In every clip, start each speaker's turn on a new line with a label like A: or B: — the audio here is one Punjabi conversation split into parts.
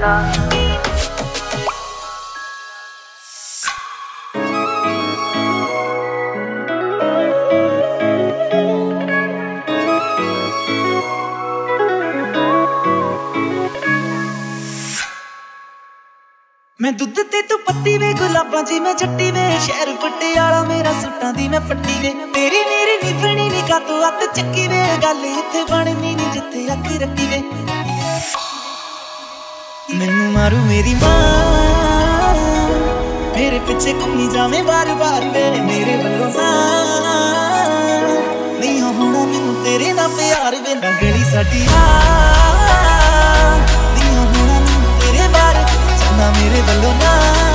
A: Podcast. ਮੈਂ ਦੁੱਧ ਤੇ ਤੂੰ ਪੱਤੀ ਵੇ, ਗੁਲਾਬਾਂ ਦੀ ਮੈਂ ਜੱਟੀ ਵੇ, ਸ਼ਹਿਰ ਪਟਿਆਲਾ ਮੇਰਾ ਸੁੱਟਾਂ ਦੀ ਮੈਂ ਪੱਟੀ ਵੇ ਤੇਰੀ ਮੇਰੀ ਨਿਭਣੀ ਨਿਕਾ ਤੂੰ ਅੱਤ ਚੱਕੀ ਵੇ, ਗੱਲ ਇੱਥੇ ਬਣਨੀ ਨਹੀਂ ਜਿੱਥੇ ਅੱਖ ਰੱਖੀ ਵੇ ਮੈਨੂੰ ਮਾਰੂ ਮੇਰੀ ਮਾਂ। ਮੇਰੇ ਪਿੱਛੇ ਘੁੰਮੀ ਜਾਵੇਂ ਬਾਰ-ਬਾਰ ਵੇ, ਮੇਰੇ ਵੱਲੋਂ ਨਾ ਨਹੀਂ ਹੋਣਾ ਮੈਨੂੰ ਤੇਰੇ ਨਾਲ ਪਿਆਰ ਵੇ ਨੰਗਲੀ ਸਾਡੀ ਆ। ਨਹੀਂ ਹੋਣਾ ਮੈਨੂੰ ਤੇਰੇ ਬਾਰੇ ਚਾਹਨਾ ਮੇਰੇ ਵੱਲੋਂ ਨਾ।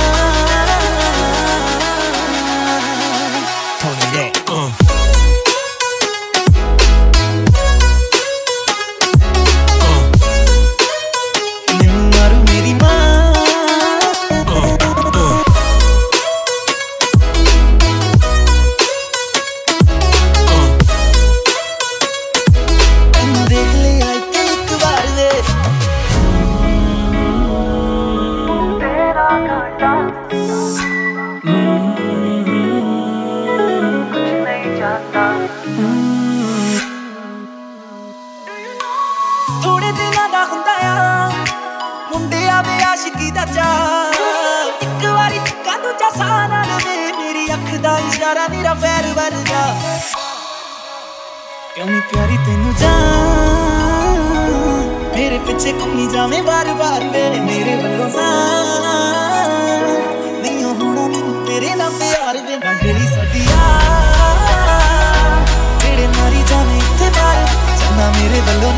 A: ਥੋੜੇ ਦਿਨਾਂ ਦਾ ਹੁੰਦਾ ਆ, ਮੁੰਡਿਆਂ ਦੇ ਆਸ਼ਿਕੀ ਦਾ ਚਾ ਇੱਕ ਵਾਰੀ ਟੱਕਾ ਦੂਜਾ ਸਾਹ ਨਾ ਲਵੇ ਮੇਰੀ ਅੱਖ ਦਾ ਇਸ਼ਾਰਾ ਮੇਰਾ ਪੈਰ ਵਰਗਾ ਕਿਉਂ ਨੀ ਪਿਆਰੀ ਤੈਨੂੰ ਜਾਨ ਮੇਰੇ ਪਿੱਛੇ ਘੁੰਮੀ ਜਾਵੇਂ ਬਾਰ-ਬਾਰ ਮੇਰੇ ਵੱਲੋਂ ਨਾ ਤੇਰੇ ਨਾਲ ਪਿਆਰ ਵੇ ਨੰਗਲੀ ਸਾਡੀ ਆ ਜਿਹੜੇ ਮਾਰੀ ਜਾਵੇਂ ਇੱਥੇ ਬਾਰ ਚੰਨਾ ਮੇਰੇ ਵੱਲੋਂ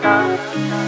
B: Thank you.